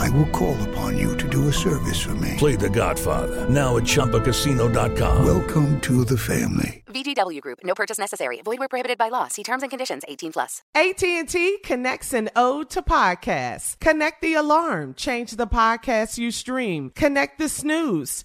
I will call upon you to do a service for me. Play The Godfather now at Chumbacasino.com. Welcome to the family. VGW Group. No purchase necessary. Void where prohibited by law. See terms and conditions. 18 plus. AT&T connects an ode to podcasts. Connect the alarm. Change the podcast you stream. Connect the snooze.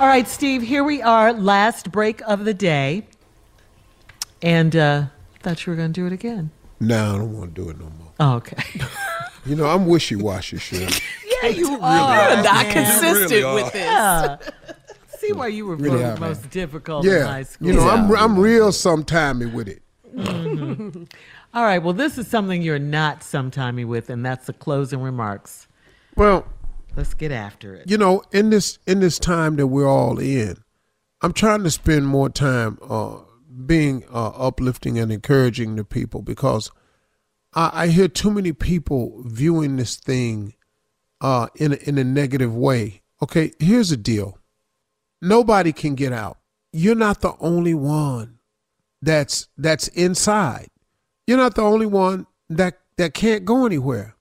All right, Steve, here we are, last break of the day. And uh thought you were going to do it again. No, I don't want to do it no more. Oh, okay. You know, I'm wishy washy, Shirley. yeah, you You're not man. consistent really with are. this. Yeah. See why you were Really voted are, man. most difficult in yeah, high school. you know, I'm I'm real sometimey with it. All right, well, this is something you're not sometimey with, and that's the closing remarks. Well, Let's get after it. you know, in this in this time that we're all in, I'm trying to spend more time uh, being uh, uplifting and encouraging to people because I, I hear too many people viewing this thing uh, in a, in a negative way. Okay, here's the deal: nobody can get out. You're not the only one that's that's inside. You're not the only one that that can't go anywhere.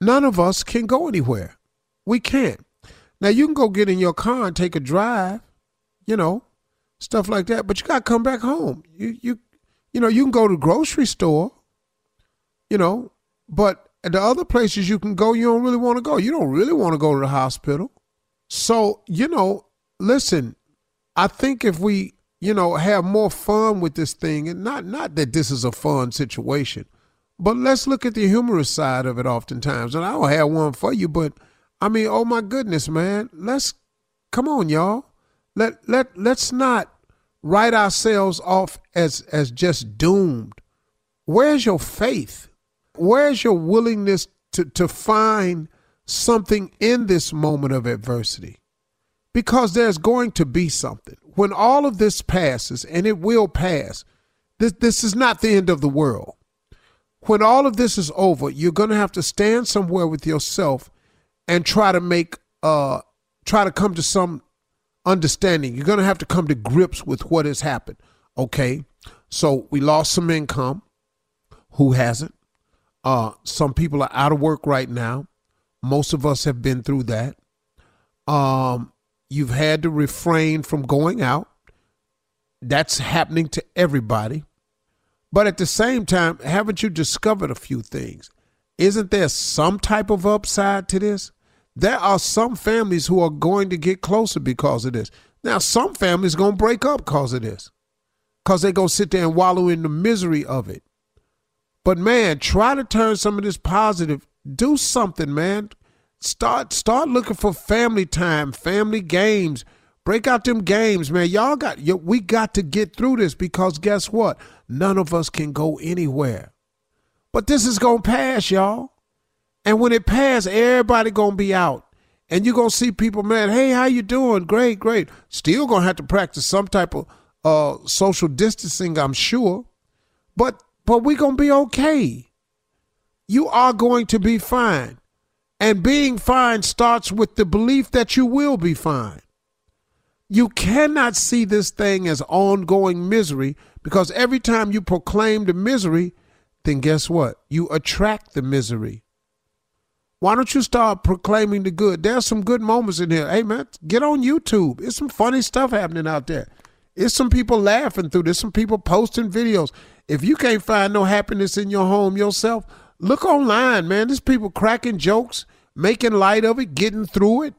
None of us can go anywhere. We can't. Now you can go get in your car and take a drive, you know, stuff like that, but you got to come back home. You you you know, you can go to grocery store, you know, but the other places you can go, you don't really want to go. You don't really want to go to the hospital. So, you know, listen, I think if we, you know, have more fun with this thing, and not not that this is a fun situation, but let's look at the humorous side of it oftentimes. And I don't have one for you, but I mean, oh my goodness, man. Let's come on, y'all. Let let let's not write ourselves off as as just doomed. Where's your faith? Where's your willingness to, to find something in this moment of adversity? Because there's going to be something. When all of this passes, and it will pass, this, this is not the end of the world. When all of this is over, you're going to have to stand somewhere with yourself and try to make, uh, try to come to some understanding. You're going to have to come to grips with what has happened. Okay, so we lost some income. Who hasn't? Uh, some people are out of work right now. Most of us have been through that. Um, You've had to refrain from going out. That's happening to everybody. But at the same time, haven't you discovered a few things? Isn't there some type of upside to this? There are some families who are going to get closer because of this. Now, some families going to break up because of this, because they're going to sit there and wallow in the misery of it. But man, try to turn some of this positive. Do something, man. Start start looking for family time, family games. Break out them games, man. Y'all got we got to get through this because guess what? None of us can go anywhere. But this is gonna pass, y'all. And when it passes, everybody gonna be out. And you're gonna see people, man, hey, how you doing? Great, great. Still gonna have to practice some type of uh, social distancing, I'm sure. But but we're gonna be okay. You are going to be fine. And being fine starts with the belief that you will be fine. You cannot see this thing as ongoing misery because every time you proclaim the misery, then guess what? You attract the misery. Why don't you start proclaiming the good? There's some good moments in here. Hey, man, get on YouTube. It's some funny stuff happening out there. It's some people laughing through. There's some people posting videos. If you can't find no happiness in your home yourself, look online, man. There's people cracking jokes making light of it, getting through it.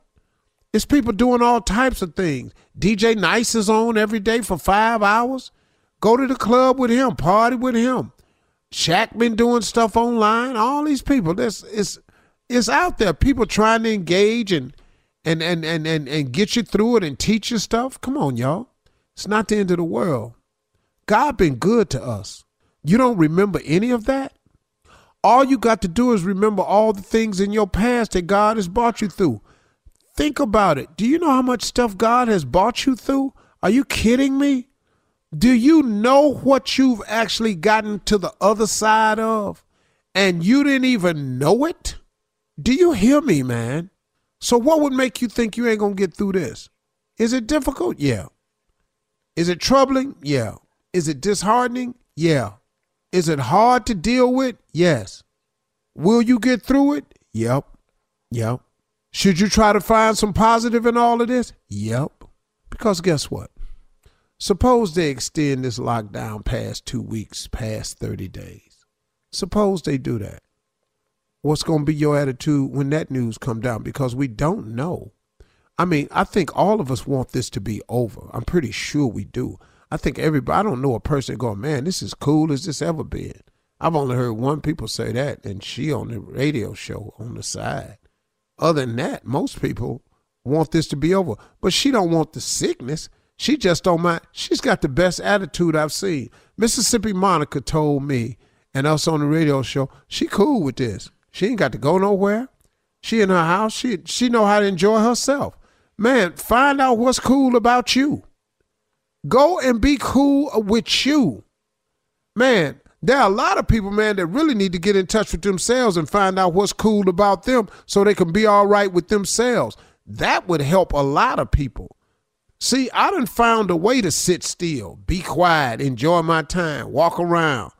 It's people doing all types of things. DJ Nice is on every day for five hours. Go to the club with him, party with him. Shaq been doing stuff online. All these people, this it's it's out there. People trying to engage and and and and and, and get you through it and teach you stuff. Come on, y'all. It's not the end of the world. God been good to us. You don't remember any of that? All you got to do is remember all the things in your past that God has brought you through. Think about it. Do you know how much stuff God has brought you through? Are you kidding me? Do you know what you've actually gotten to the other side of and you didn't even know it? Do you hear me, man? So, what would make you think you ain't gonna get through this? Is it difficult? Yeah. Is it troubling? Yeah. Is it disheartening? Yeah. Is it hard to deal with? Yes. Will you get through it? Yep. Yep. Should you try to find some positive in all of this? Yep. Because guess what? Suppose they extend this lockdown past two weeks, past 30 days. Suppose they do that. What's going to be your attitude when that news come down? Because we don't know. I mean, I think all of us want this to be over. I'm pretty sure we do. I think everybody, I don't know a person going, man, this is cool as this ever been. I've only heard one people say that, and she on the radio show on the side. Other than that, most people want this to be over. But she don't want the sickness. She just don't mind. She's got the best attitude I've seen. Mississippi Monica told me, and us on the radio show, she cool with this. She ain't got to go nowhere. She in her house. She she know how to enjoy herself. Man, find out what's cool about you. Go and be cool with you. Man, there are a lot of people, man, that really need to get in touch with themselves and find out what's cool about them so they can be all right with themselves. That would help a lot of people. See, I done found a way to sit still, be quiet, enjoy my time, walk around.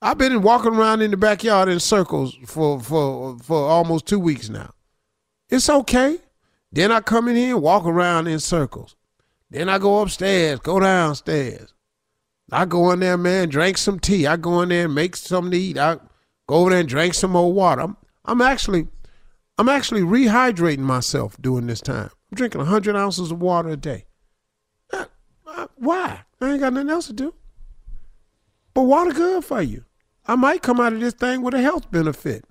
I've been walking around in the backyard in circles for, for, for almost two weeks now. It's okay. Then I come in here and walk around in circles. Then I go upstairs, go downstairs. I go in there, man, drink some tea. I go in there and make something to eat. I go over there and drink some more water. I'm, I'm actually, I'm actually rehydrating myself during this time. I'm drinking 100 ounces of water a day. Why? I ain't got nothing else to do. But water good for you. I might come out of this thing with a health benefit.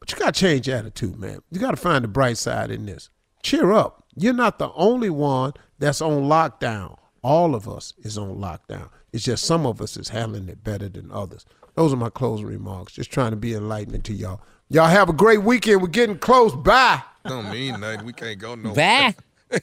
But you got to change attitude, man. You got to find the bright side in this. Cheer up. You're not the only one that's on lockdown. All of us is on lockdown. It's just some of us is handling it better than others. Those are my closing remarks. Just trying to be enlightening to y'all. Y'all have a great weekend. We're getting close. Bye. Don't mean nothing. We can't go no. Bye.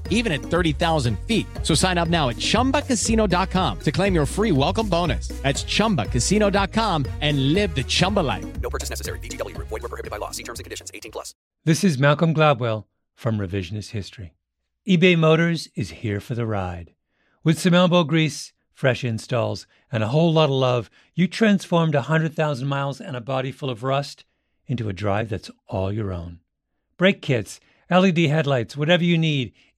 even at 30,000 feet. So sign up now at chumbacasino.com to claim your free welcome bonus. That's chumbacasino.com and live the Chumba life. No purchase necessary. VGW, void, were prohibited by law. See terms and conditions 18 plus. This is Malcolm Gladwell from Revisionist History. eBay Motors is here for the ride. With some elbow grease, fresh installs, and a whole lot of love, you transformed 100,000 miles and a body full of rust into a drive that's all your own. Brake kits, LED headlights, whatever you need,